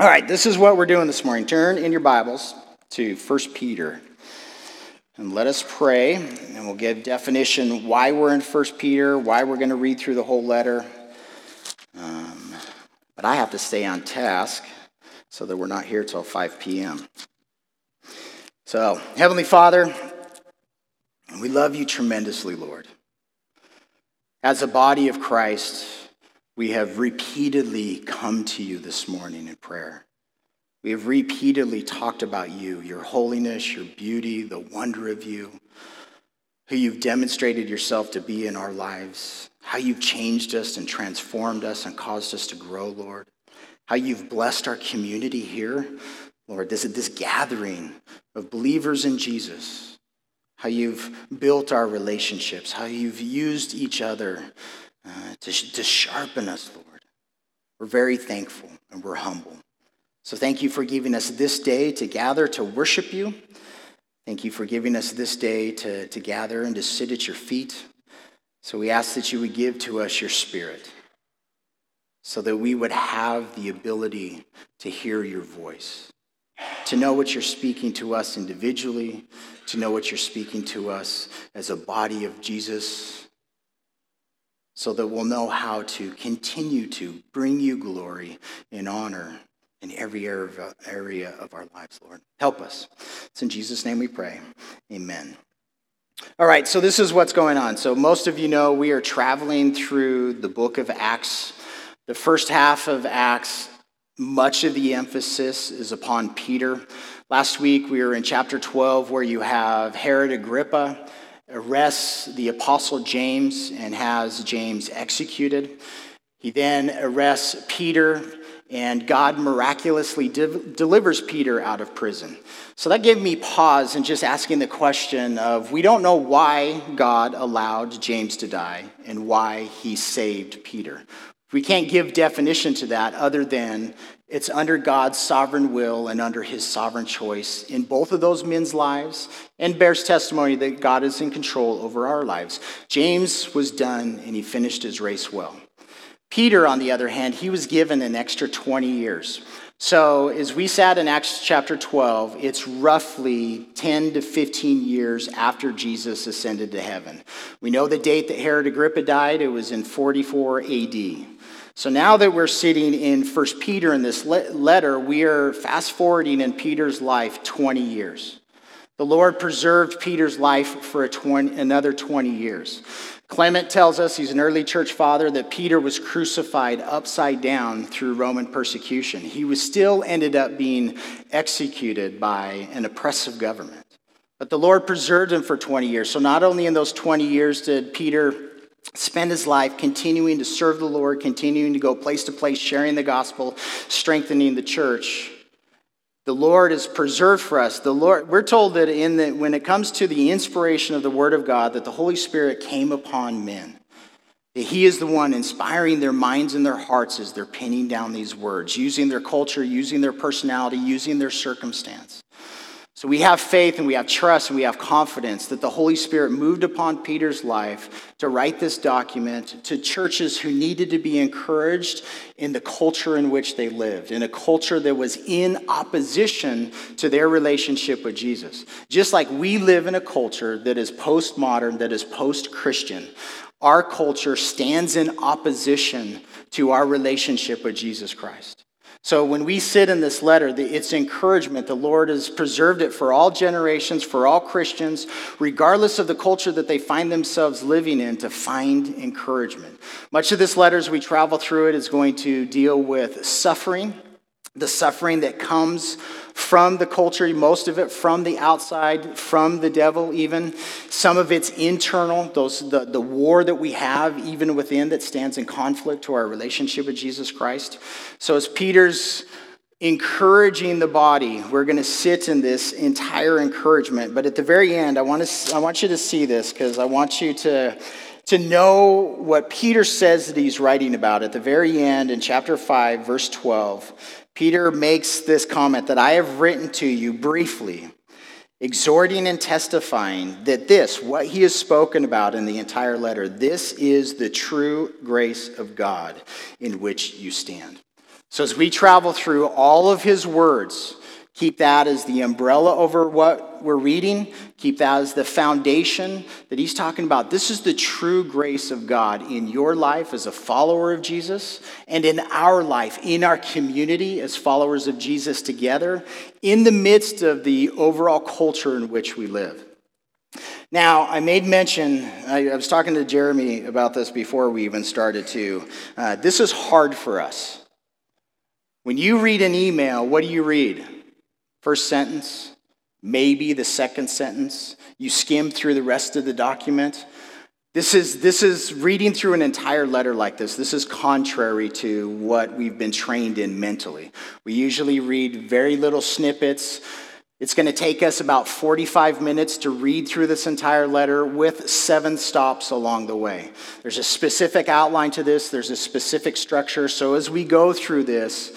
All right, this is what we're doing this morning. Turn in your Bibles to 1 Peter. And let us pray, and we'll give definition why we're in 1 Peter, why we're going to read through the whole letter. Um, but I have to stay on task so that we're not here till 5 p.m. So, Heavenly Father, we love you tremendously, Lord. As a body of Christ, we have repeatedly come to you this morning in prayer. We have repeatedly talked about you, your holiness, your beauty, the wonder of you, who you've demonstrated yourself to be in our lives, how you've changed us and transformed us and caused us to grow, Lord, how you've blessed our community here, Lord, this, this gathering of believers in Jesus, how you've built our relationships, how you've used each other uh, to, to sharpen us, Lord. We're very thankful and we're humble. So thank you for giving us this day to gather to worship you. Thank you for giving us this day to, to gather and to sit at your feet. So we ask that you would give to us your spirit so that we would have the ability to hear your voice, to know what you're speaking to us individually, to know what you're speaking to us as a body of Jesus, so that we'll know how to continue to bring you glory and honor in every area of our lives, Lord. Help us. It's in Jesus' name we pray. Amen. All right, so this is what's going on. So, most of you know we are traveling through the book of Acts. The first half of Acts, much of the emphasis is upon Peter. Last week we were in chapter 12 where you have Herod Agrippa arrests the apostle James and has James executed. He then arrests Peter and God miraculously de- delivers Peter out of prison. So that gave me pause and just asking the question of we don't know why God allowed James to die and why he saved Peter. We can't give definition to that other than it's under God's sovereign will and under his sovereign choice in both of those men's lives and bears testimony that God is in control over our lives. James was done and he finished his race well. Peter, on the other hand, he was given an extra 20 years. So, as we sat in Acts chapter 12, it's roughly 10 to 15 years after Jesus ascended to heaven. We know the date that Herod Agrippa died, it was in 44 AD. So now that we're sitting in 1 Peter in this letter, we are fast forwarding in Peter's life 20 years. The Lord preserved Peter's life for 20, another 20 years. Clement tells us, he's an early church father, that Peter was crucified upside down through Roman persecution. He was still ended up being executed by an oppressive government. But the Lord preserved him for 20 years. So not only in those 20 years did Peter spend his life continuing to serve the Lord, continuing to go place to place, sharing the gospel, strengthening the church, the Lord is preserved for us. The Lord, we're told that in the, when it comes to the inspiration of the Word of God, that the Holy Spirit came upon men. That He is the one inspiring their minds and their hearts as they're pinning down these words, using their culture, using their personality, using their circumstance. So we have faith and we have trust and we have confidence that the Holy Spirit moved upon Peter's life to write this document to churches who needed to be encouraged in the culture in which they lived, in a culture that was in opposition to their relationship with Jesus. Just like we live in a culture that is postmodern, that is post Christian, our culture stands in opposition to our relationship with Jesus Christ. So when we sit in this letter, it's encouragement. The Lord has preserved it for all generations, for all Christians, regardless of the culture that they find themselves living in, to find encouragement. Much of this letter, as we travel through it, is going to deal with suffering the suffering that comes from the culture, most of it from the outside, from the devil, even. Some of it's internal, those, the, the war that we have, even within, that stands in conflict to our relationship with Jesus Christ. So, as Peter's encouraging the body, we're going to sit in this entire encouragement. But at the very end, I want, to, I want you to see this because I want you to to know what Peter says that he's writing about at the very end in chapter 5, verse 12. Peter makes this comment that I have written to you briefly, exhorting and testifying that this, what he has spoken about in the entire letter, this is the true grace of God in which you stand. So as we travel through all of his words, keep that as the umbrella over what we're reading, keep that as the foundation that he's talking about. This is the true grace of God in your life as a follower of Jesus and in our life, in our community as followers of Jesus together, in the midst of the overall culture in which we live. Now, I made mention, I, was talking to Jeremy about this before we even started to. Uh, this is hard for us. When you read an email, what do you read? First sentence, maybe the second sentence. You skim through the rest of the document. This is, this is reading through an entire letter like this. This is contrary to what we've been trained in mentally. We usually read very little snippets it's going to take us about 45 minutes to read through this entire letter with seven stops along the way. There's a specific outline to this, there's a specific structure. So as we go through this,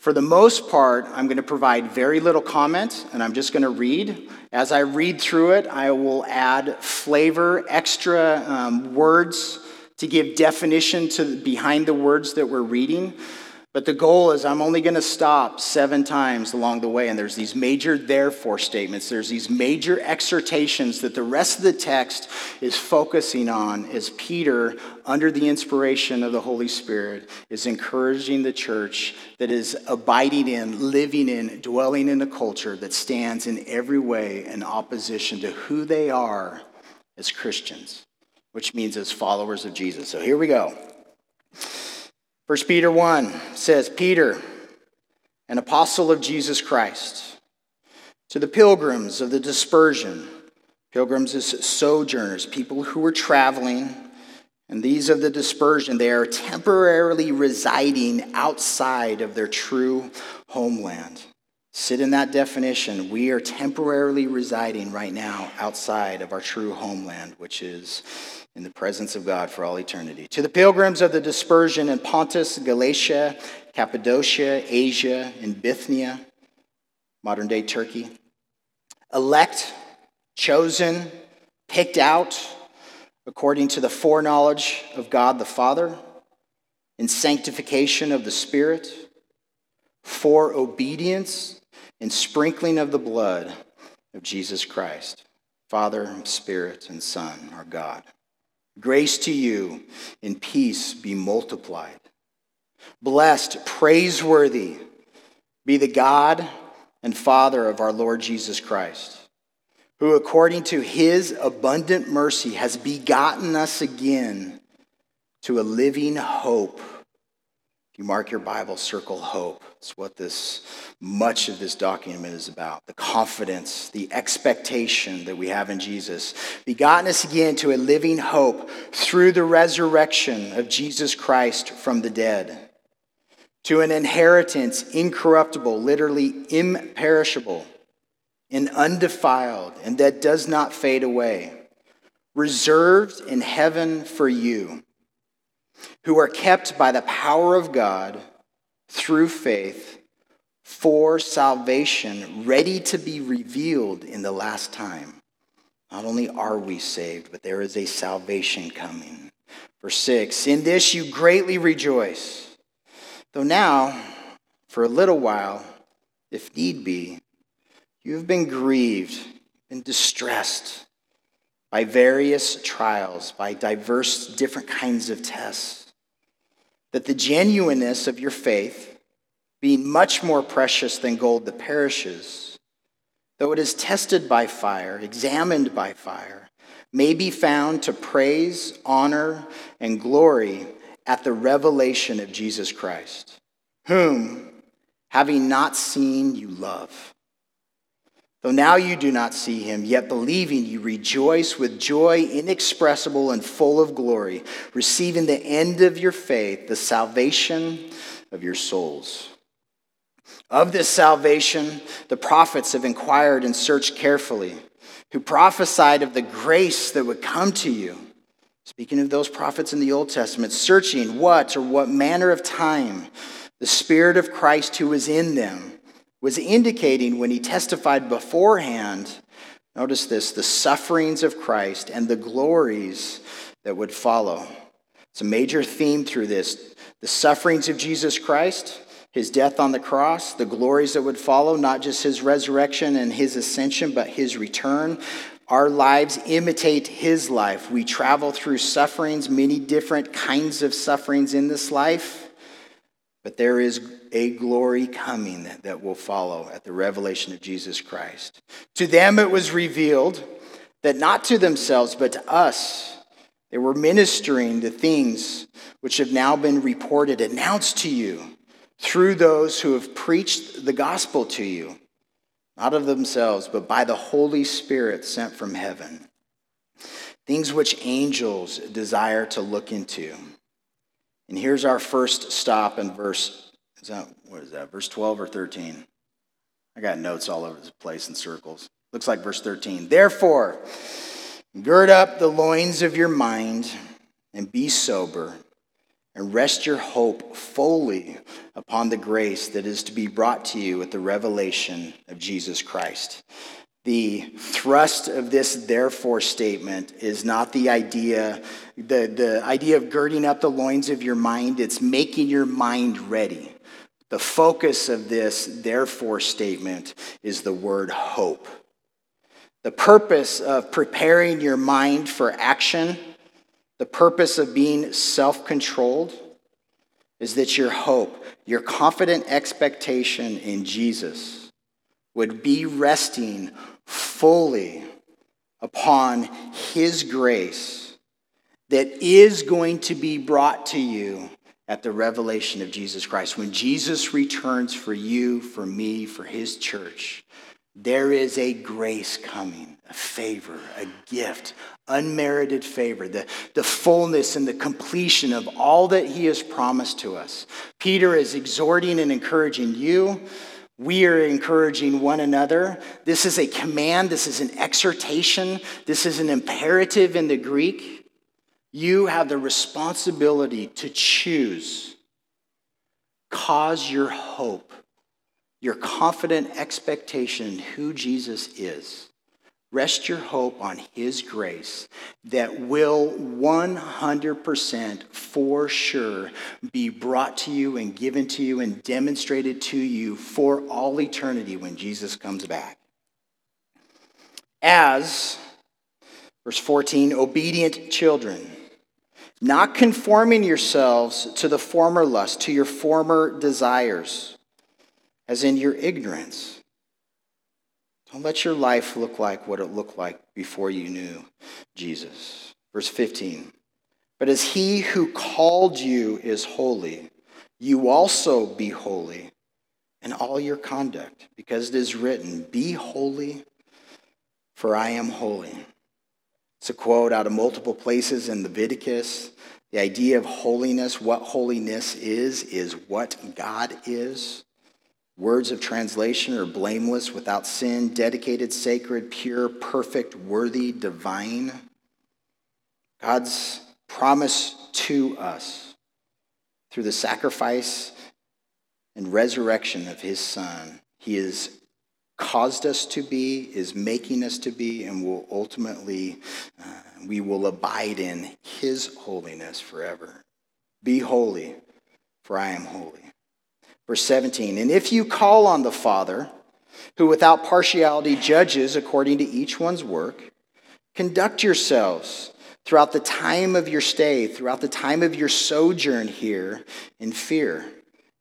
for the most part, I'm going to provide very little comment and I'm just going to read. As I read through it, I will add flavor, extra um, words to give definition to behind the words that we're reading. But the goal is I'm only going to stop seven times along the way. And there's these major therefore statements. There's these major exhortations that the rest of the text is focusing on as Peter, under the inspiration of the Holy Spirit, is encouraging the church that is abiding in, living in, dwelling in a culture that stands in every way in opposition to who they are as Christians, which means as followers of Jesus. So here we go. 1 Peter 1 says, Peter, an apostle of Jesus Christ, to the pilgrims of the dispersion, pilgrims is sojourners, people who are traveling, and these of the dispersion, they are temporarily residing outside of their true homeland. Sit in that definition. We are temporarily residing right now outside of our true homeland, which is in the presence of God for all eternity. To the pilgrims of the dispersion in Pontus, Galatia, Cappadocia, Asia, and Bithynia, modern day Turkey, elect, chosen, picked out according to the foreknowledge of God the Father, in sanctification of the Spirit, for obedience and sprinkling of the blood of Jesus Christ, Father, Spirit, and Son, our God. Grace to you and peace be multiplied. Blessed, praiseworthy be the God and Father of our Lord Jesus Christ, who according to his abundant mercy has begotten us again to a living hope you mark your Bible, circle hope. It's what this much of this document is about. The confidence, the expectation that we have in Jesus. Begotten us again to a living hope through the resurrection of Jesus Christ from the dead. To an inheritance incorruptible, literally imperishable, and undefiled, and that does not fade away, reserved in heaven for you who are kept by the power of God through faith for salvation, ready to be revealed in the last time. Not only are we saved, but there is a salvation coming. Verse 6 In this you greatly rejoice, though now, for a little while, if need be, you have been grieved and distressed by various trials, by diverse different kinds of tests that the genuineness of your faith, being much more precious than gold that perishes, though it is tested by fire, examined by fire, may be found to praise, honor, and glory at the revelation of Jesus Christ, whom, having not seen, you love. Though now you do not see him, yet believing you rejoice with joy inexpressible and full of glory, receiving the end of your faith, the salvation of your souls. Of this salvation, the prophets have inquired and searched carefully, who prophesied of the grace that would come to you. Speaking of those prophets in the Old Testament, searching what or what manner of time the Spirit of Christ who was in them was indicating when he testified beforehand, notice this, the sufferings of Christ and the glories that would follow. It's a major theme through this. The sufferings of Jesus Christ his death on the cross, the glories that would follow, not just his resurrection and his ascension, but his return. Our lives imitate his life. We travel through sufferings, many different kinds of sufferings in this life, but there is a glory coming that will follow at the revelation of Jesus Christ. To them it was revealed that not to themselves, but to us, they were ministering the things which have now been reported, announced to you through those who have preached the gospel to you, not of themselves, but by the Holy Spirit sent from heaven. Things which angels desire to look into. And here's our first stop in verse, is that, what is that, verse 12 or 13? I got notes all over the place in circles. Looks like verse 13. Therefore, gird up the loins of your mind and be sober and rest your hope fully upon the grace that is to be brought to you at the revelation of Jesus Christ. The thrust of this therefore statement is not the idea, the, the idea of girding up the loins of your mind, it's making your mind ready. The focus of this therefore statement is the word hope. The purpose of preparing your mind for action the purpose of being self controlled is that your hope, your confident expectation in Jesus would be resting fully upon His grace that is going to be brought to you at the revelation of Jesus Christ. When Jesus returns for you, for me, for His church, there is a grace coming, a favor, a gift, unmerited favor, the, the fullness and the completion of all that he has promised to us. Peter is exhorting and encouraging you. We are encouraging one another. This is a command, this is an exhortation, this is an imperative in the Greek. You have the responsibility to choose. Cause your hope your confident expectation in who Jesus is. Rest your hope on His grace that will 100% for sure be brought to you and given to you and demonstrated to you for all eternity when Jesus comes back. As, verse 14, obedient children, not conforming yourselves to the former lust, to your former desires as in your ignorance. Don't let your life look like what it looked like before you knew Jesus. Verse 15. But as he who called you is holy, you also be holy in all your conduct, because it is written, Be holy, for I am holy. It's a quote out of multiple places in Leviticus. The idea of holiness, what holiness is, is what God is. Words of translation are blameless, without sin, dedicated, sacred, pure, perfect, worthy, divine. God's promise to us through the sacrifice and resurrection of his Son, he has caused us to be, is making us to be, and will ultimately, uh, we will abide in his holiness forever. Be holy, for I am holy. Verse 17, and if you call on the Father, who without partiality judges according to each one's work, conduct yourselves throughout the time of your stay, throughout the time of your sojourn here in fear.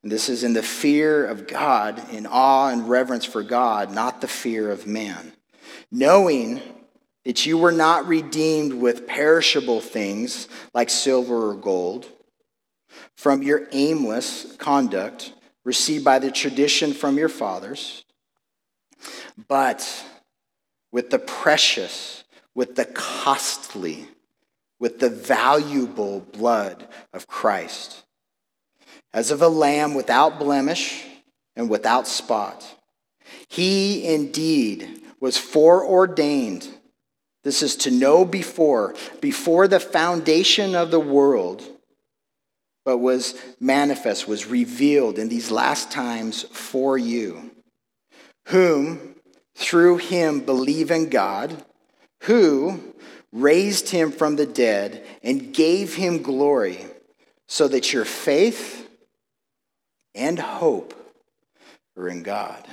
And this is in the fear of God, in awe and reverence for God, not the fear of man. Knowing that you were not redeemed with perishable things like silver or gold from your aimless conduct received by the tradition from your fathers, but with the precious, with the costly, with the valuable blood of Christ, as of a lamb without blemish and without spot. He indeed was foreordained. This is to know before, before the foundation of the world but was manifest, was revealed in these last times for you, whom through him believe in God, who raised him from the dead and gave him glory, so that your faith and hope are in God.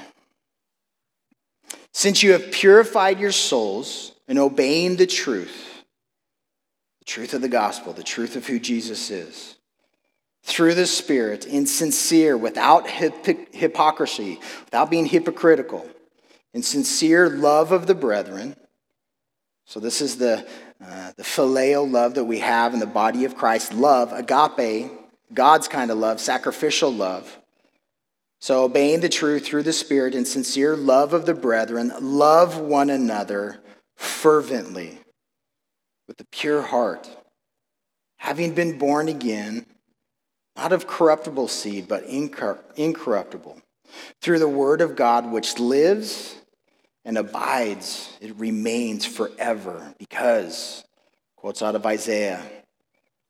Since you have purified your souls in obeying the truth, the truth of the gospel, the truth of who Jesus is, through the Spirit, in sincere, without hip- hypocrisy, without being hypocritical, in sincere love of the brethren. So, this is the, uh, the phileo love that we have in the body of Christ love, agape, God's kind of love, sacrificial love. So, obeying the truth through the Spirit and sincere love of the brethren, love one another fervently with a pure heart, having been born again, not of corruptible seed, but incorruptible, through the word of God which lives and abides, it remains forever, because, quotes out of Isaiah,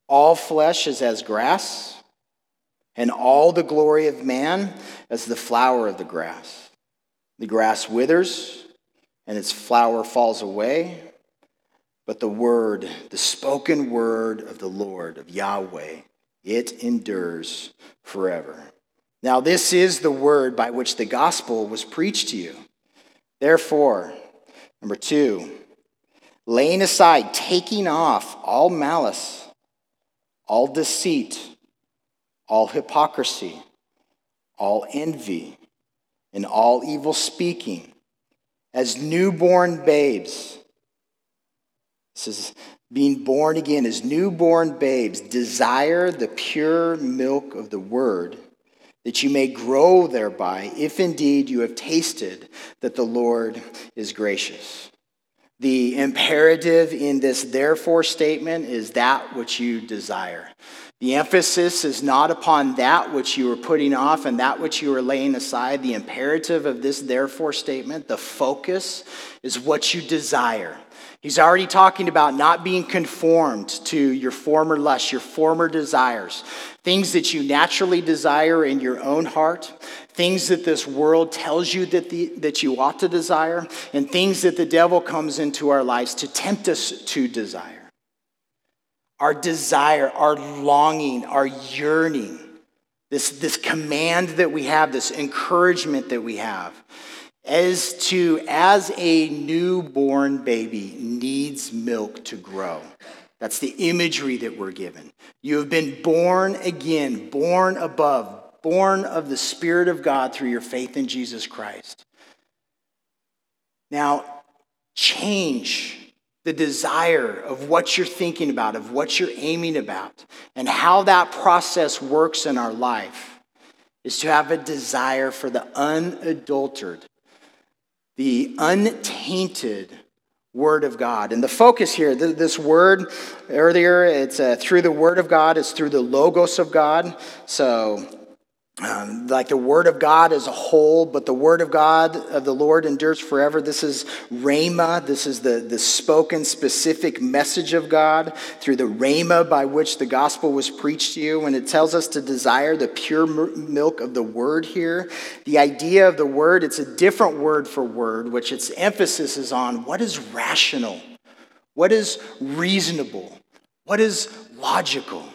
all flesh is as grass and all the glory of man as the flower of the grass. The grass withers, and its flower falls away, but the word, the spoken word of the Lord, of Yahweh, it endures forever. Now, this is the word by which the gospel was preached to you. Therefore, number two, laying aside, taking off all malice, all deceit, all hypocrisy, all envy, and all evil speaking, as newborn babes. This is being born again as newborn babes. Desire the pure milk of the word, that you may grow thereby, if indeed you have tasted that the Lord is gracious. The imperative in this therefore statement is that which you desire. The emphasis is not upon that which you are putting off and that which you are laying aside. The imperative of this therefore statement, the focus, is what you desire. He's already talking about not being conformed to your former lusts, your former desires, things that you naturally desire in your own heart, things that this world tells you that, the, that you ought to desire, and things that the devil comes into our lives to tempt us to desire our desire, our longing, our yearning, this, this command that we have, this encouragement that we have, as to, as a newborn baby needs milk to grow. That's the imagery that we're given. You have been born again, born above, born of the Spirit of God through your faith in Jesus Christ. Now, change the desire of what you're thinking about, of what you're aiming about, and how that process works in our life is to have a desire for the unadulterated, the untainted Word of God. And the focus here, this word earlier, it's uh, through the Word of God, it's through the Logos of God. So um, like the Word of God as a whole, but the Word of God of the Lord endures forever. This is Rhema. This is the, the spoken, specific message of God through the Rhema by which the gospel was preached to you. When it tells us to desire the pure milk of the Word here, the idea of the Word, it's a different word for word, which its emphasis is on what is rational, what is reasonable, what is logical.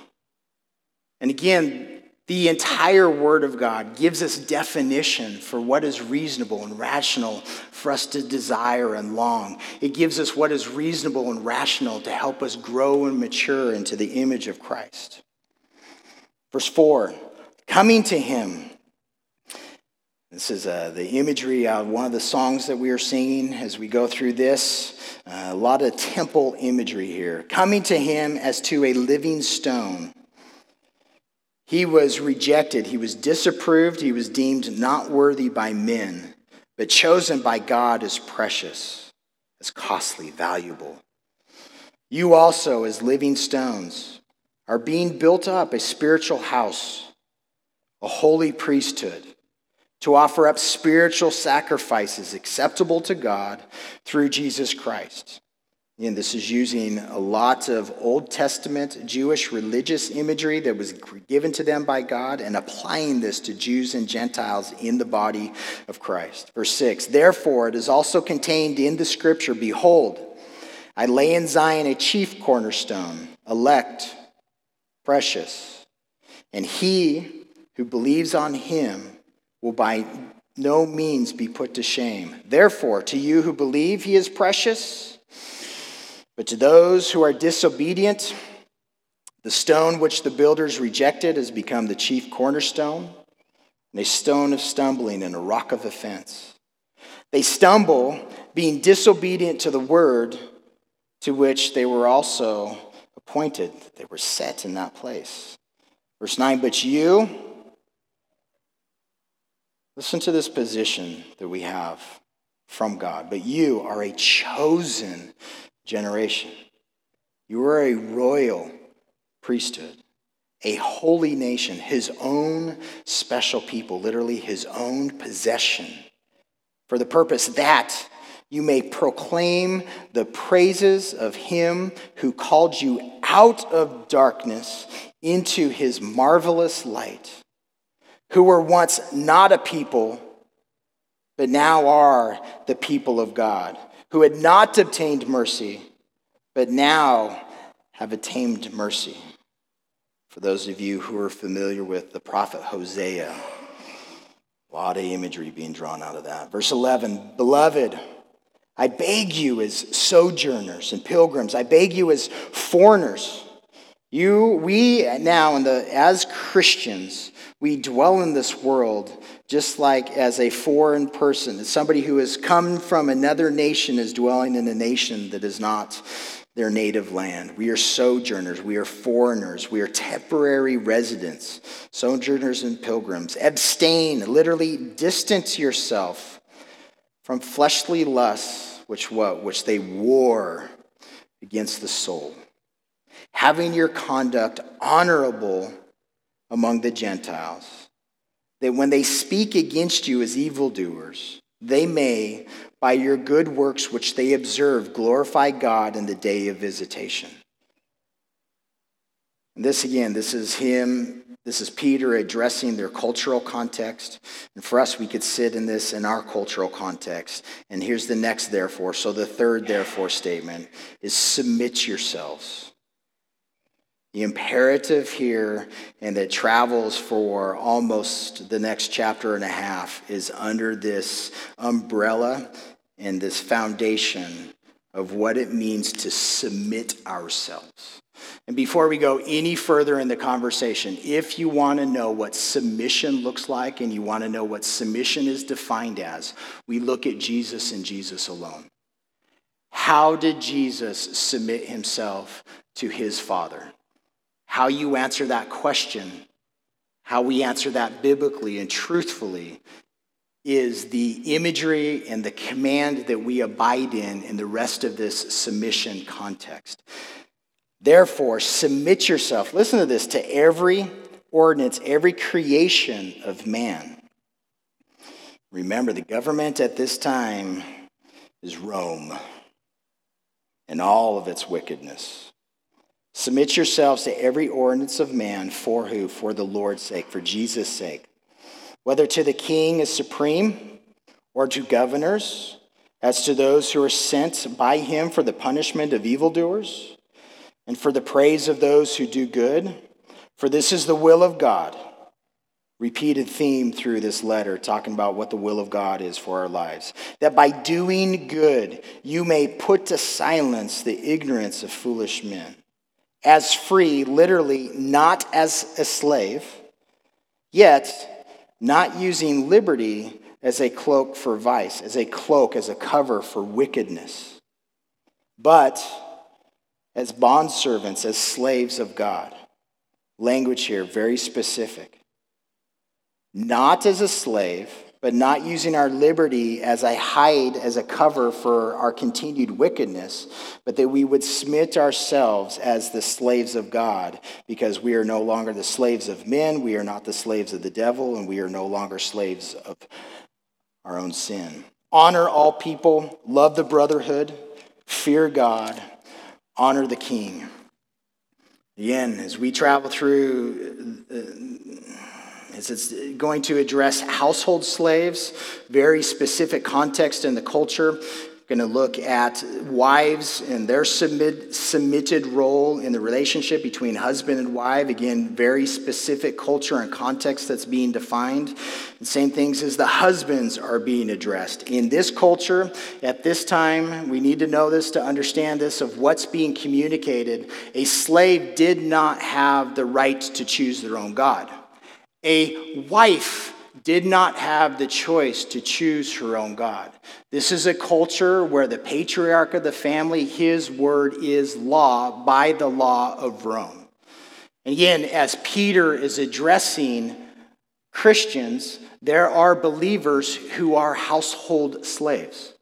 And again, the entire Word of God gives us definition for what is reasonable and rational for us to desire and long. It gives us what is reasonable and rational to help us grow and mature into the image of Christ. Verse 4 coming to Him. This is uh, the imagery of one of the songs that we are singing as we go through this. Uh, a lot of temple imagery here. Coming to Him as to a living stone he was rejected, he was disapproved, he was deemed not worthy by men, but chosen by God as precious, as costly, valuable. You also, as living stones, are being built up a spiritual house, a holy priesthood, to offer up spiritual sacrifices acceptable to God through Jesus Christ. And this is using a lot of Old Testament Jewish religious imagery that was given to them by God and applying this to Jews and Gentiles in the body of Christ. Verse 6 Therefore, it is also contained in the scripture Behold, I lay in Zion a chief cornerstone, elect, precious, and he who believes on him will by no means be put to shame. Therefore, to you who believe, he is precious. But to those who are disobedient, the stone which the builders rejected has become the chief cornerstone, and a stone of stumbling and a rock of offense. They stumble, being disobedient to the word to which they were also appointed. They were set in that place. Verse 9, but you, listen to this position that we have from God, but you are a chosen generation. You are a royal priesthood, a holy nation, his own special people, literally his own possession, for the purpose that you may proclaim the praises of him who called you out of darkness into his marvelous light, who were once not a people, but now are the people of God, who had not obtained mercy, but now have attained mercy. For those of you who are familiar with the prophet Hosea, a lot of imagery being drawn out of that. Verse 11 Beloved, I beg you as sojourners and pilgrims, I beg you as foreigners. You, we now, in the, as Christians, we dwell in this world just like as a foreign person, as somebody who has come from another nation is dwelling in a nation that is not their native land. We are sojourners, we are foreigners, we are temporary residents, sojourners and pilgrims. Abstain, literally distance yourself from fleshly lusts which what? Which they war against the soul. Having your conduct honorable among the Gentiles, that when they speak against you as evildoers, they may, by your good works which they observe, glorify God in the day of visitation. And this again, this is him this is Peter addressing their cultural context. And for us, we could sit in this in our cultural context. And here's the next therefore. So the third therefore statement is submit yourselves. The imperative here, and that travels for almost the next chapter and a half, is under this umbrella and this foundation of what it means to submit ourselves. And before we go any further in the conversation, if you want to know what submission looks like and you want to know what submission is defined as, we look at Jesus and Jesus alone. How did Jesus submit himself to his Father? How you answer that question, how we answer that biblically and truthfully, is the imagery and the command that we abide in in the rest of this submission context. Therefore, submit yourself, listen to this, to every ordinance, every creation of man. Remember, the government at this time is Rome and all of its wickedness. Submit yourselves to every ordinance of man for who? For the Lord's sake, for Jesus' sake. Whether to the king as supreme or to governors, as to those who are sent by him for the punishment of evildoers and for the praise of those who do good. For this is the will of God. Repeated theme through this letter, talking about what the will of God is for our lives. That by doing good, you may put to silence the ignorance of foolish men. As free, literally, not as a slave, yet not using liberty as a cloak for vice, as a cloak, as a cover for wickedness, but as bondservants, as slaves of God. Language here, very specific. Not as a slave, but not using our liberty as a hide, as a cover for our continued wickedness, but that we would submit ourselves as the slaves of God, because we are no longer the slaves of men, we are not the slaves of the devil, and we are no longer slaves of our own sin. Honor all people, love the brotherhood, fear God, honor the king. Again, as we travel through, uh, it's going to address household slaves, very specific context in the culture, going to look at wives and their submit, submitted role in the relationship between husband and wife. Again, very specific culture and context that's being defined. The same things as the husbands are being addressed. In this culture, at this time, we need to know this to understand this of what's being communicated. A slave did not have the right to choose their own God. A wife did not have the choice to choose her own God. This is a culture where the patriarch of the family, his word is law by the law of Rome. Again, as Peter is addressing Christians, there are believers who are household slaves,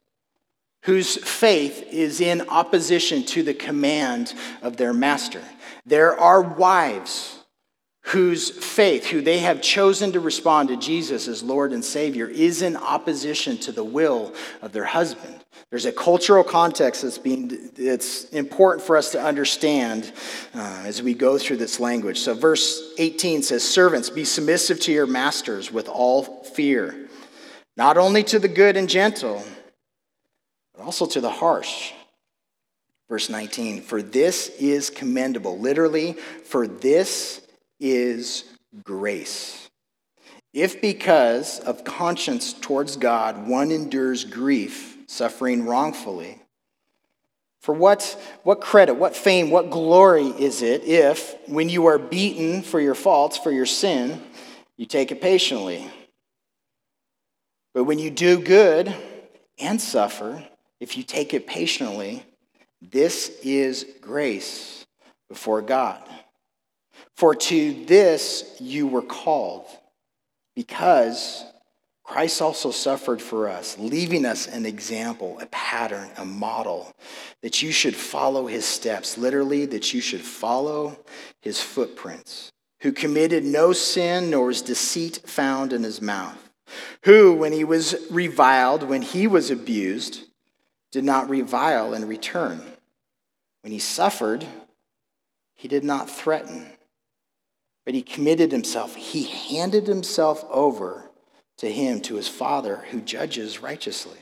whose faith is in opposition to the command of their master. There are wives whose faith, who they have chosen to respond to Jesus as Lord and Savior, is in opposition to the will of their husband. There's a cultural context that's being it's important for us to understand uh, as we go through this language. So verse 18 says, "Servants, be submissive to your masters with all fear, not only to the good and gentle, but also to the harsh." Verse 19, "For this is commendable." Literally, "For this is grace. If because of conscience towards God one endures grief, suffering wrongfully, for what, what credit, what fame, what glory is it if, when you are beaten for your faults, for your sin, you take it patiently? But when you do good and suffer, if you take it patiently, this is grace before God. For to this you were called, because Christ also suffered for us, leaving us an example, a pattern, a model, that you should follow his steps, literally, that you should follow his footprints, who committed no sin, nor was deceit found in his mouth, who, when he was reviled, when he was abused, did not revile in return. When he suffered, he did not threaten but he committed himself. He handed himself over to him, to his Father, who judges righteously,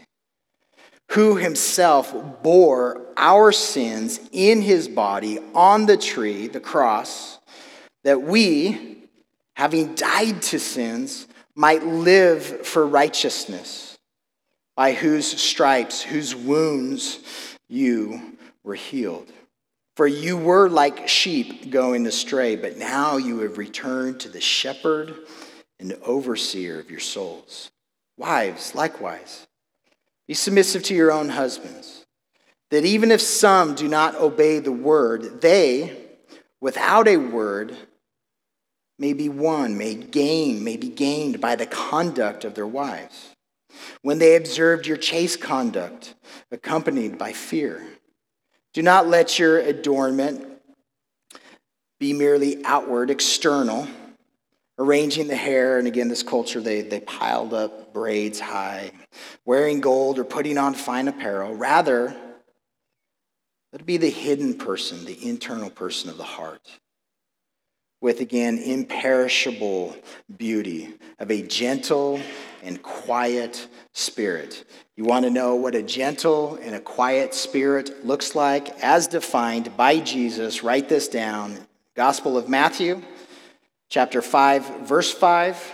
who himself bore our sins in his body on the tree, the cross, that we, having died to sins, might live for righteousness, by whose stripes, whose wounds you were healed. For you were like sheep going astray, but now you have returned to the shepherd and overseer of your souls. Wives, likewise, be submissive to your own husbands, that even if some do not obey the word, they, without a word, may be won, may gain, may be gained by the conduct of their wives. When they observed your chaste conduct, accompanied by fear. Do not let your adornment be merely outward, external, arranging the hair. And again, this culture, they, they piled up braids high, wearing gold or putting on fine apparel. Rather, let it be the hidden person, the internal person of the heart, with again, imperishable beauty of a gentle and quiet spirit. You want to know what a gentle and a quiet spirit looks like as defined by Jesus? Write this down. Gospel of Matthew, chapter 5, verse 5,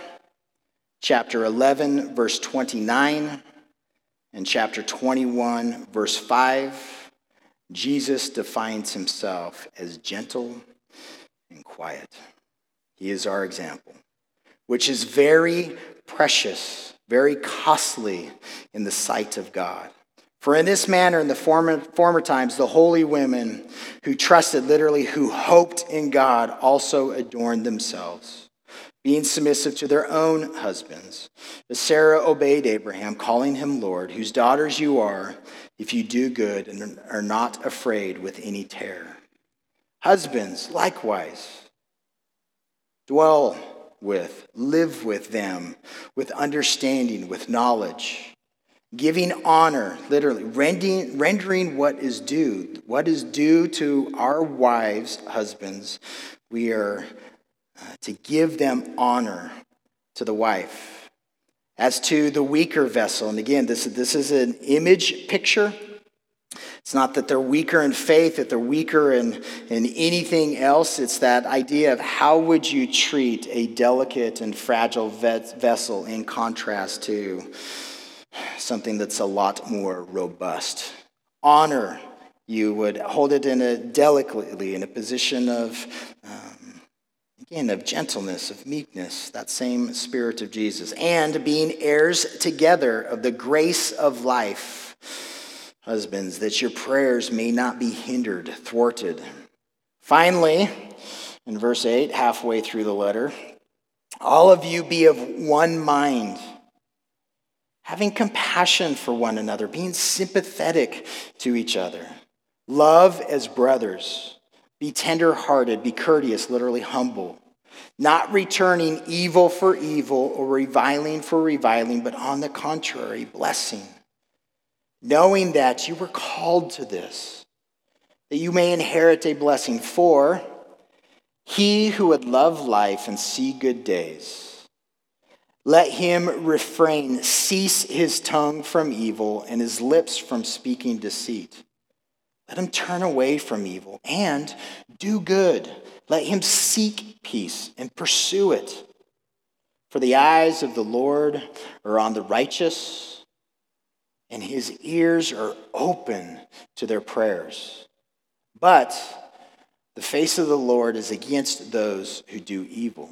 chapter 11, verse 29, and chapter 21, verse 5. Jesus defines himself as gentle and quiet. He is our example, which is very precious, very costly in the sight of God. For in this manner, in the former, former times, the holy women who trusted, literally, who hoped in God, also adorned themselves, being submissive to their own husbands. As Sarah obeyed Abraham, calling him Lord, whose daughters you are, if you do good and are not afraid with any terror. Husbands, likewise, dwell with, live with them with understanding, with knowledge, giving honor, literally, rendering, rendering what is due. What is due to our wives, husbands, we are uh, to give them honor to the wife. As to the weaker vessel, and again, this, this is an image picture It's not that they're weaker in faith, that they're weaker in, in anything else. It's that idea of how would you treat a delicate and fragile vessel in contrast to something that's a lot more robust. Honor, you would hold it in a delicately, in a position of, um, again, of gentleness, of meekness, that same spirit of Jesus, and being heirs together of the grace of life Husbands, that your prayers may not be hindered, thwarted. Finally, in verse 8, halfway through the letter, all of you be of one mind, having compassion for one another, being sympathetic to each other. Love as brothers. Be tender-hearted, be courteous, literally humble, not returning evil for evil or reviling for reviling, but on the contrary, blessing knowing that you were called to this, that you may inherit a blessing. For he who would love life and see good days, let him refrain, cease his tongue from evil and his lips from speaking deceit. Let him turn away from evil and do good. Let him seek peace and pursue it. For the eyes of the Lord are on the righteous and his ears are open to their prayers. But the face of the Lord is against those who do evil.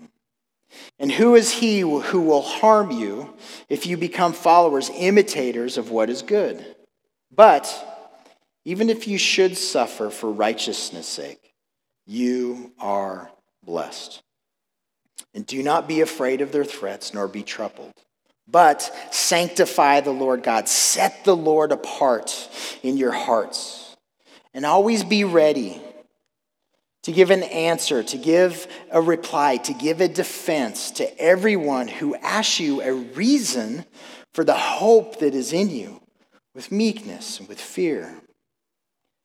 And who is he who will harm you if you become followers, imitators of what is good? But even if you should suffer for righteousness' sake, you are blessed. And do not be afraid of their threats, nor be troubled. But sanctify the Lord God. Set the Lord apart in your hearts. And always be ready to give an answer, to give a reply, to give a defense to everyone who asks you a reason for the hope that is in you with meekness and with fear.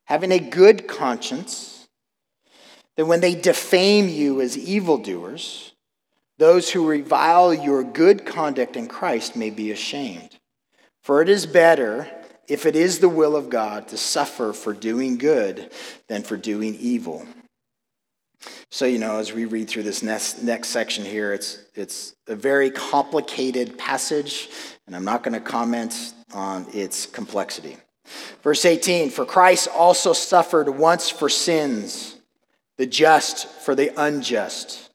Having a good conscience, that when they defame you as evildoers, those who revile your good conduct in Christ may be ashamed. For it is better, if it is the will of God, to suffer for doing good than for doing evil. So, you know, as we read through this next, next section here, it's, it's a very complicated passage, and I'm not going to comment on its complexity. Verse 18 For Christ also suffered once for sins, the just for the unjust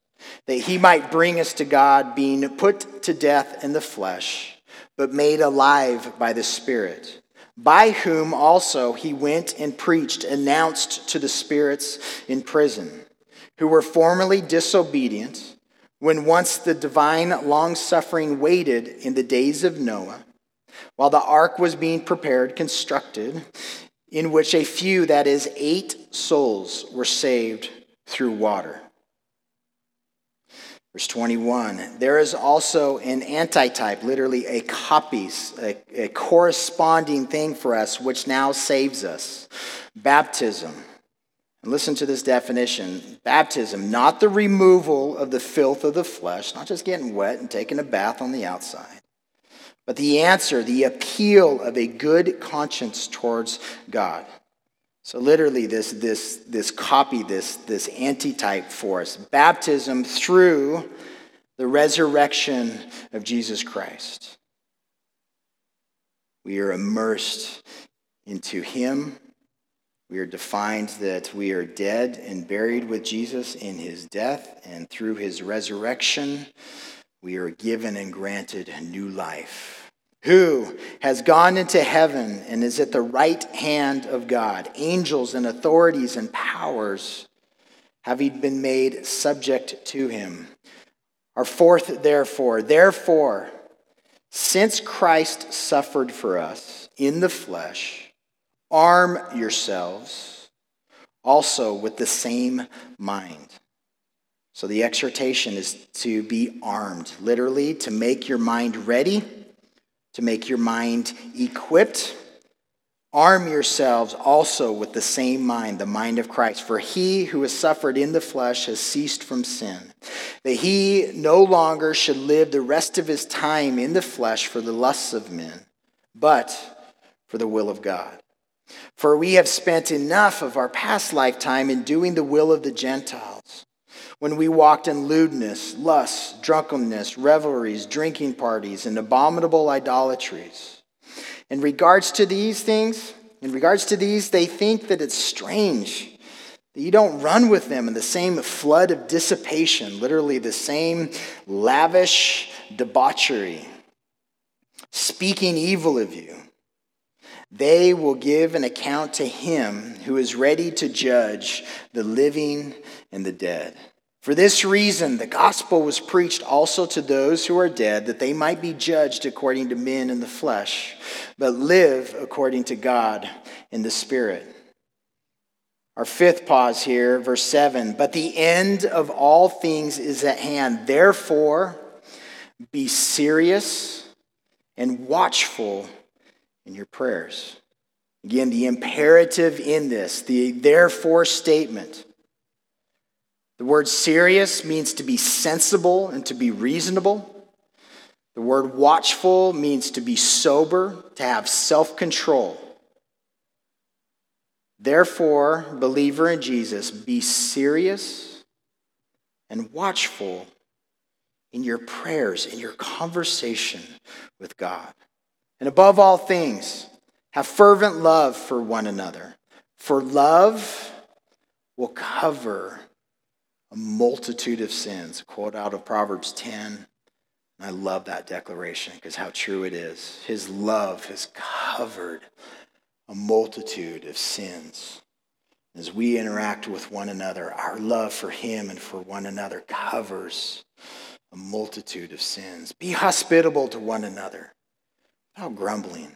that he might bring us to God, being put to death in the flesh, but made alive by the Spirit, by whom also he went and preached, announced to the spirits in prison, who were formerly disobedient, when once the divine long suffering waited in the days of Noah, while the ark was being prepared, constructed, in which a few, that is, eight souls, were saved through water. Verse 21 There is also an antitype, literally a copy, a, a, corresponding thing for us, which now saves us baptism. And listen to this definition baptism, not the removal of the filth of the flesh, not just getting wet and taking a bath on the outside, but the answer, the appeal of a good conscience towards God. So literally, this, this, this copy, this, this antitype for us. Baptism through the resurrection of Jesus Christ. We are immersed into him. We are defined that we are dead and buried with Jesus in his death, and through his resurrection, we are given and granted new life who has gone into heaven and is at the right hand of God, angels and authorities and powers having been made subject to him. Our fourth, therefore, therefore, since Christ suffered for us in the flesh, arm yourselves also with the same mind. So the exhortation is to be armed, literally, to make your mind ready to make your mind equipped. Arm yourselves also with the same mind, the mind of Christ. For he who has suffered in the flesh has ceased from sin, that he no longer should live the rest of his time in the flesh for the lusts of men, but for the will of God. For we have spent enough of our past lifetime in doing the will of the Gentiles. When we walked in lewdness, lust, drunkenness, revelries, drinking parties, and abominable idolatries. In regards to these things, in regards to these, they think that it's strange that you don't run with them in the same flood of dissipation, literally the same lavish debauchery, speaking evil of you. They will give an account to him who is ready to judge the living and the dead. For this reason, the gospel was preached also to those who are dead, that they might be judged according to men in the flesh, but live according to God in the Spirit. Our fifth pause here, verse 7 But the end of all things is at hand. Therefore, be serious and watchful in your prayers. Again, the imperative in this, the therefore statement. The word serious means to be sensible and to be reasonable. The word watchful means to be sober, to have self control. Therefore, believer in Jesus, be serious and watchful in your prayers, in your conversation with God. And above all things, have fervent love for one another. For love will cover a multitude of sins. Quote out of Proverbs 10. I love that declaration because how true it is. His love has covered a multitude of sins. As we interact with one another, our love for Him and for one another covers a multitude of sins. Be hospitable to one another without grumbling.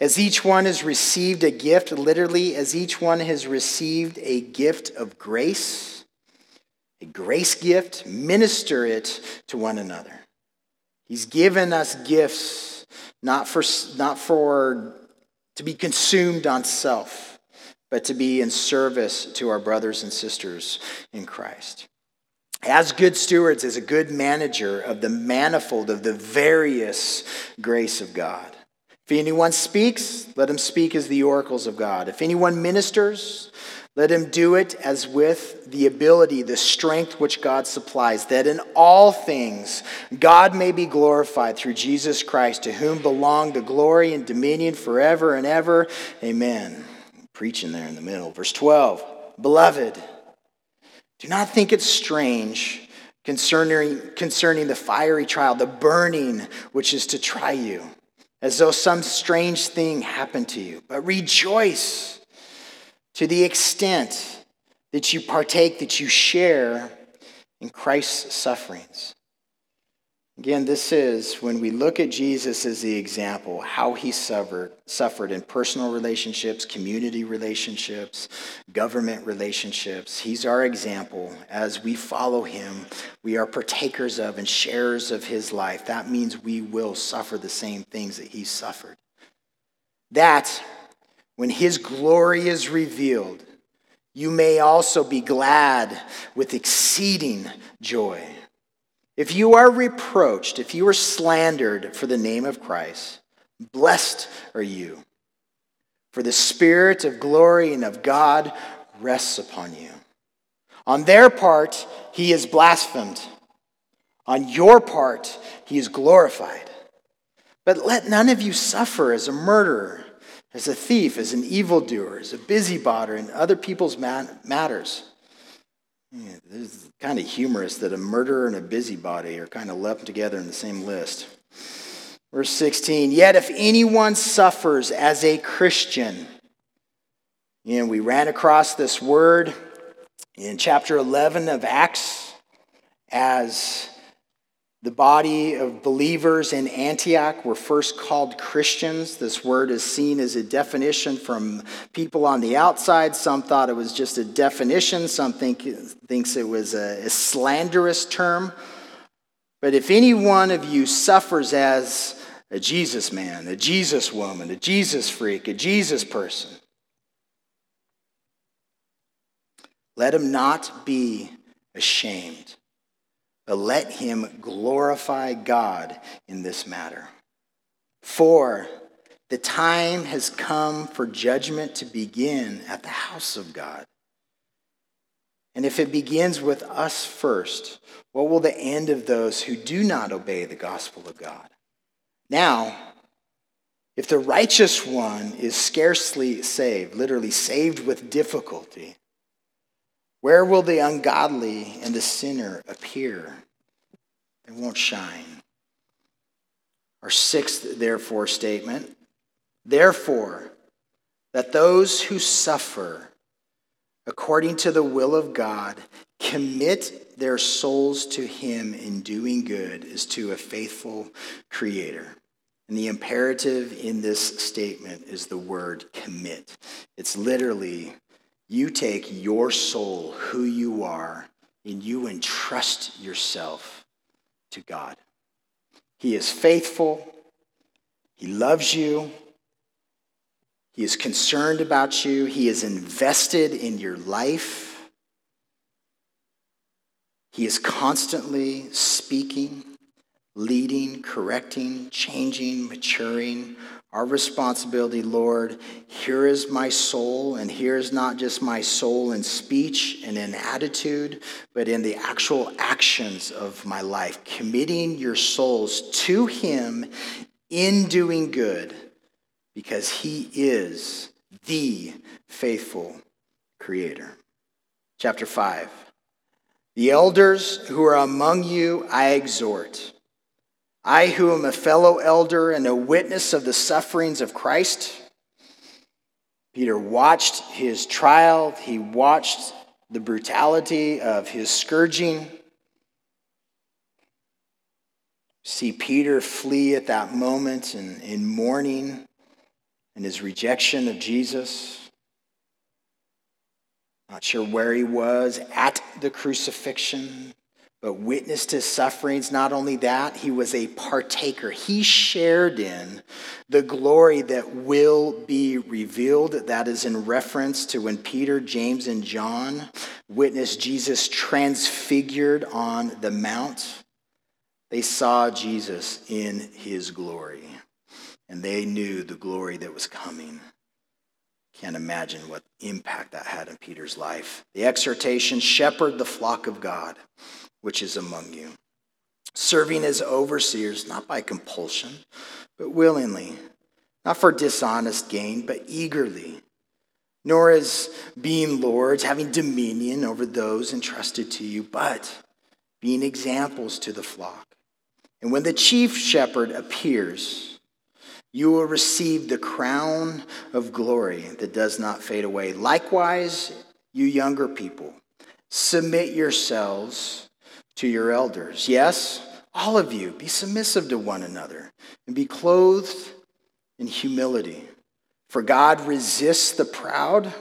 As each one has received a gift, literally, as each one has received a gift of grace, a grace gift, minister it to one another. He's given us gifts not for, not for to be consumed on self, but to be in service to our brothers and sisters in Christ. As good stewards, as a good manager of the manifold, of the various grace of God. If anyone speaks, let him speak as the oracles of God. If anyone ministers, let him do it as with the ability, the strength which God supplies, that in all things God may be glorified through Jesus Christ, to whom belong the glory and dominion forever and ever. Amen. preaching there in the middle. Verse 12 Beloved, do not think it strange concerning, concerning the fiery trial, the burning which is to try you, as though some strange thing happened to you. But rejoice to the extent that you partake, that you share in Christ's sufferings Again, this is when we look at Jesus as the example, how he suffered, suffered in personal relationships, community relationships, government relationships. He's our example. As we follow him, we are partakers of and sharers of his life. That means we will suffer the same things that he suffered. That, when his glory is revealed, you may also be glad with exceeding joy. If you are reproached, if you are slandered for the name of Christ, blessed are you. For the Spirit of glory and of God rests upon you. On their part, he is blasphemed. On your part, he is glorified. But let none of you suffer as a murderer, as a thief, as an evildoer, as a busybody in other people's matters. Yeah, it's kind of humorous that a murderer and a busybody are kind of lumped together in the same list. Verse 16, yet if anyone suffers as a Christian, and we ran across this word in chapter 11 of Acts as the body of believers in Antioch were first called Christians. This word is seen as a definition from people on the outside. Some thought it was just a definition. Some think thinks it was a, a slanderous term. But if any one of you suffers as a Jesus man, a Jesus woman, a Jesus freak, a Jesus person, let him not be ashamed but let him glorify God in this matter. For The time has come for judgment to begin at the house of God. And if it begins with us first, what will the end of those who do not obey the gospel of God? Now, if the righteous one is scarcely saved, literally saved with difficulty, where will the ungodly and the sinner appear? They won't shine. Our sixth, therefore, statement therefore, that those who suffer according to the will of God commit their souls to Him in doing good as to a faithful Creator. And the imperative in this statement is the word commit. It's literally you take your soul, who you are, and you entrust yourself to God. He is faithful. He loves you. He is concerned about you. He is invested in your life. He is constantly speaking, leading, correcting, changing, maturing. Our responsibility, Lord, here is my soul, and here is not just my soul in speech and in attitude, but in the actual actions of my life, committing your souls to Him in doing good, because He is the faithful Creator. Chapter 5. The elders who are among you, I exhort. I, who am a fellow elder and a witness of the sufferings of Christ. Peter watched his trial, he watched the brutality of his scourging. See Peter flee at that moment in, in mourning and his rejection of Jesus. Not sure where he was at the crucifixion, but witnessed his sufferings. Not only that, he was a partaker. He shared in the glory that will be revealed. That is in reference to when Peter, James, and John witnessed Jesus transfigured on the mount. They saw Jesus in his glory, and they knew the glory that was coming. Can't imagine what impact that had in Peter's life. The exhortation shepherd the flock of God, which is among you, serving as overseers, not by compulsion, but willingly, not for dishonest gain, but eagerly, nor as being lords, having dominion over those entrusted to you, but being examples to the flock. And when the chief shepherd appears, you will receive the crown of glory that does not fade away. Likewise, you younger people, submit yourselves to your elders. Yes, all of you, be submissive to one another and be clothed in humility. For God resists the proud,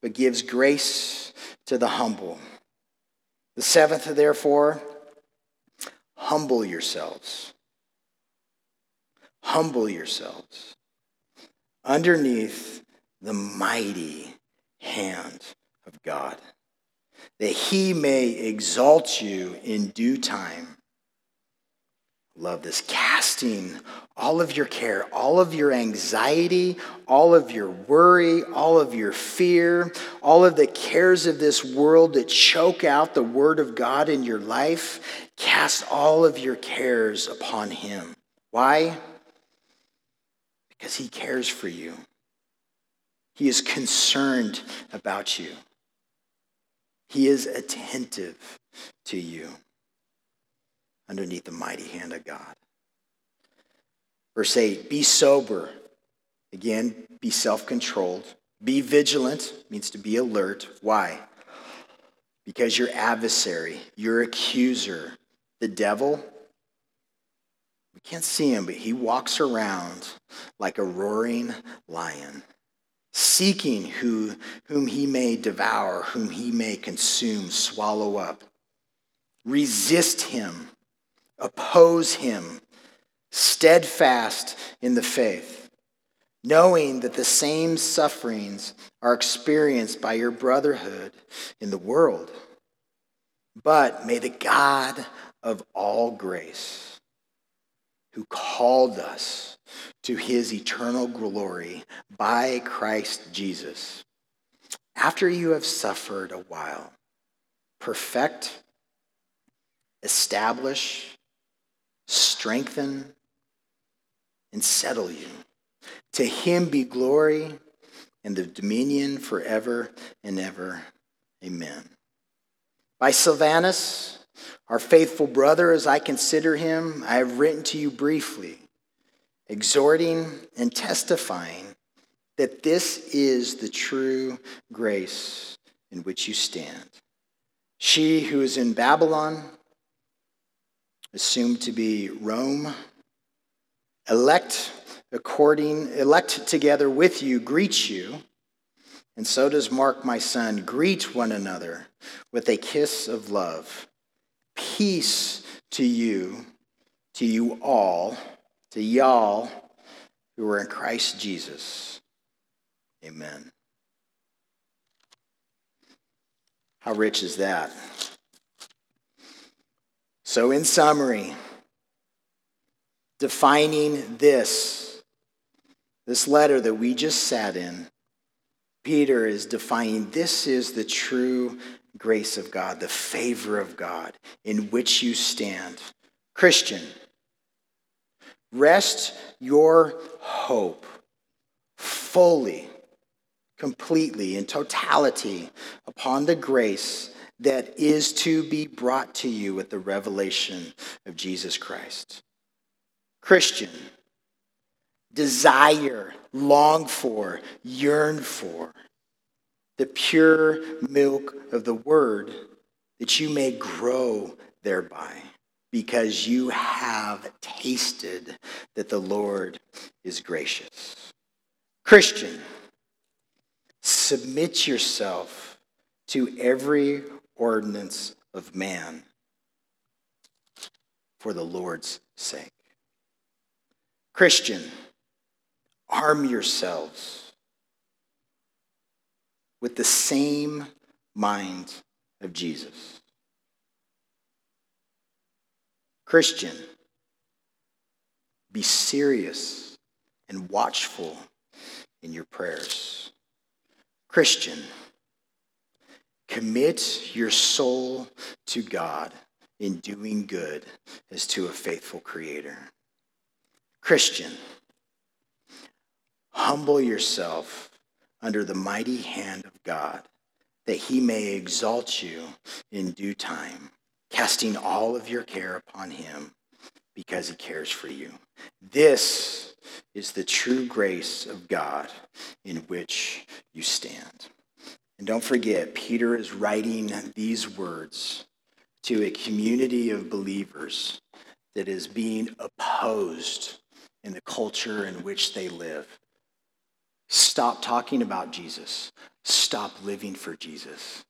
but gives grace to the humble. The seventh, therefore, humble yourselves Humble yourselves underneath the mighty hand of God, that he may exalt you in due time. Love this. Casting all of your care, all of your anxiety, all of your worry, all of your fear, all of the cares of this world that choke out the word of God in your life, cast all of your cares upon him. Why? because he cares for you. He is concerned about you. He is attentive to you underneath the mighty hand of God. Verse 8 Be sober. Again, be self controlled. Be vigilant, means to be alert. Why? Because your adversary, your accuser, the devil, we can't see him, but he walks around like a roaring lion, seeking who, whom he may devour, whom he may consume, swallow up. Resist him, oppose him, steadfast in the faith, knowing that the same sufferings are experienced by your brotherhood in the world. But may the God of all grace, who called us to his eternal glory by Christ Jesus. After you have suffered a while, perfect, establish, strengthen, and settle you. To him be glory and the dominion forever and ever. Amen. By Silvanus, our faithful brother, as I consider him, I have written to you briefly, exhorting and testifying that this is the true grace in which you stand. She who is in Babylon, assumed to be Rome, elect according elect together with you greet you and so does mark my son greet one another with a kiss of love peace to you to you all to y'all who are in christ jesus. Amen. How rich is that? So in summary defining this this letter that we just sat in, Peter is defining this is the true grace of God, the favor of God in which you stand. Christian, rest your hope fully, completely, in totality upon the grace that is to be brought to you with the revelation of Jesus Christ. Christian, desire, long for, yearn for. The pure milk of the word that you may grow thereby because you have tasted that the Lord is gracious. Christian, submit yourself to every ordinance of man for the Lord's sake. Christian, arm yourselves with the same mind of Jesus. Christian, be serious and watchful in your prayers. Christian, commit your soul to God in doing good as to a faithful Creator. Christian, Humble yourself under the mighty hand of God, that he may exalt you in due time, casting all of your care upon him because he cares for you. This is the true grace of God in which you stand. And don't forget, Peter is writing these words to a community of believers that is being opposed in the culture in which they live. Stop talking about Jesus. Stop living for Jesus.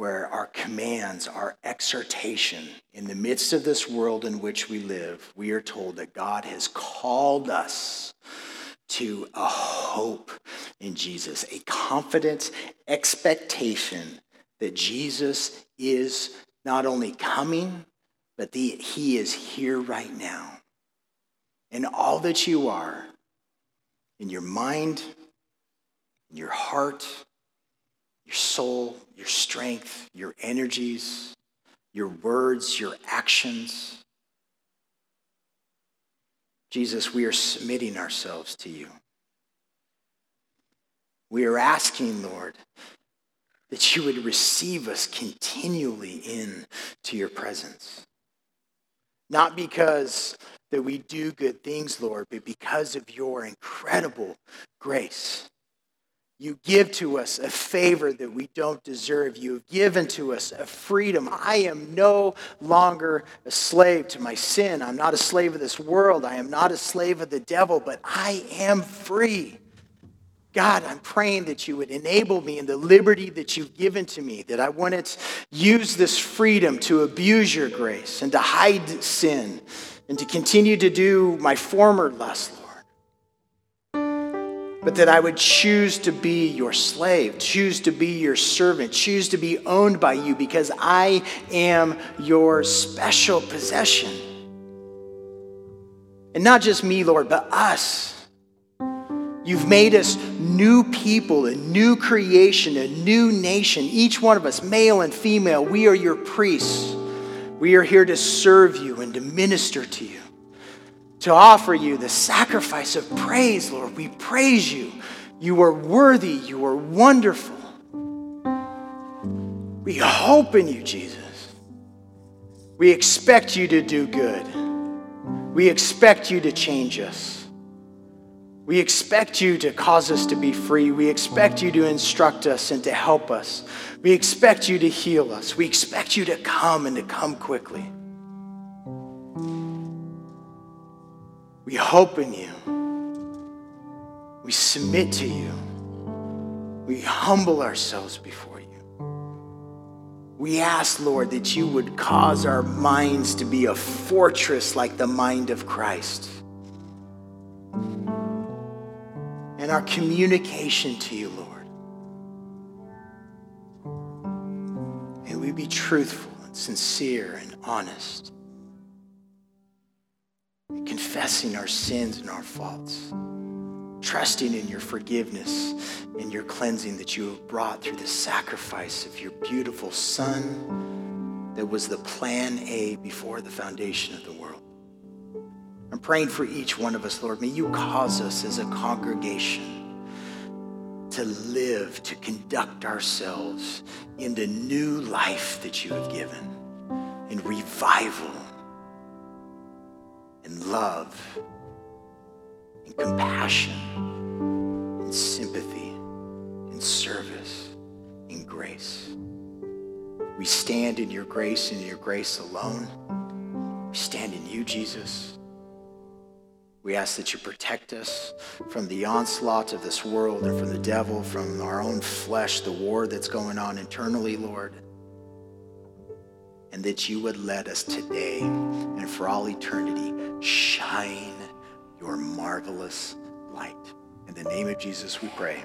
Where our commands, our exhortation, in the midst of this world in which we live, we are told that God has called us to a hope in Jesus, a confident expectation that Jesus is not only coming, but the, he is here right now. And all that you are, in your mind, in your heart, your soul, your strength, your energies, your words, your actions. Jesus, we are submitting ourselves to you. We are asking, Lord, that you would receive us continually in to your presence. Not because that we do good things, Lord, but because of your incredible grace. You give to us a favor that we don't deserve. You have given to us a freedom. I am no longer a slave to my sin. I'm not a slave of this world. I am not a slave of the devil, but I am free. God, I'm praying that you would enable me in the liberty that you've given to me, that I wouldn't use this freedom to abuse your grace and to hide sin and to continue to do my former lust. But that I would choose to be your slave, choose to be your servant, choose to be owned by you because I am your special possession. And not just me, Lord, but us. You've made us new people, a new creation, a new nation. Each one of us, male and female, we are your priests. We are here to serve you and to minister to you, to offer you the sacrifice of praise, Lord. We praise you. You are worthy. You are wonderful. We hope in you, Jesus. We expect you to do good. We expect you to change us. We expect you to cause us to be free. We expect you to instruct us and to help us. We expect you to heal us. We expect you to come and to come quickly. We hope in you. We submit to you. We humble ourselves before you. We ask, Lord, that you would cause our minds to be a fortress like the mind of Christ. And our communication to you, Lord. May we be truthful and sincere and honest, confessing our sins and our faults trusting in your forgiveness and your cleansing that you have brought through the sacrifice of your beautiful Son that was the plan A before the foundation of the world. I'm praying for each one of us, Lord. May you cause us as a congregation to live, to conduct ourselves in the new life that you have given, in revival, in love in compassion, in sympathy, in service, in grace. We stand in your grace and your grace alone. We stand in you, Jesus. We ask that you protect us from the onslaught of this world and from the devil, from our own flesh, the war that's going on internally, Lord. And that you would let us today and for all eternity shine your marvelous light. In the name of Jesus, we pray.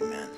Amen.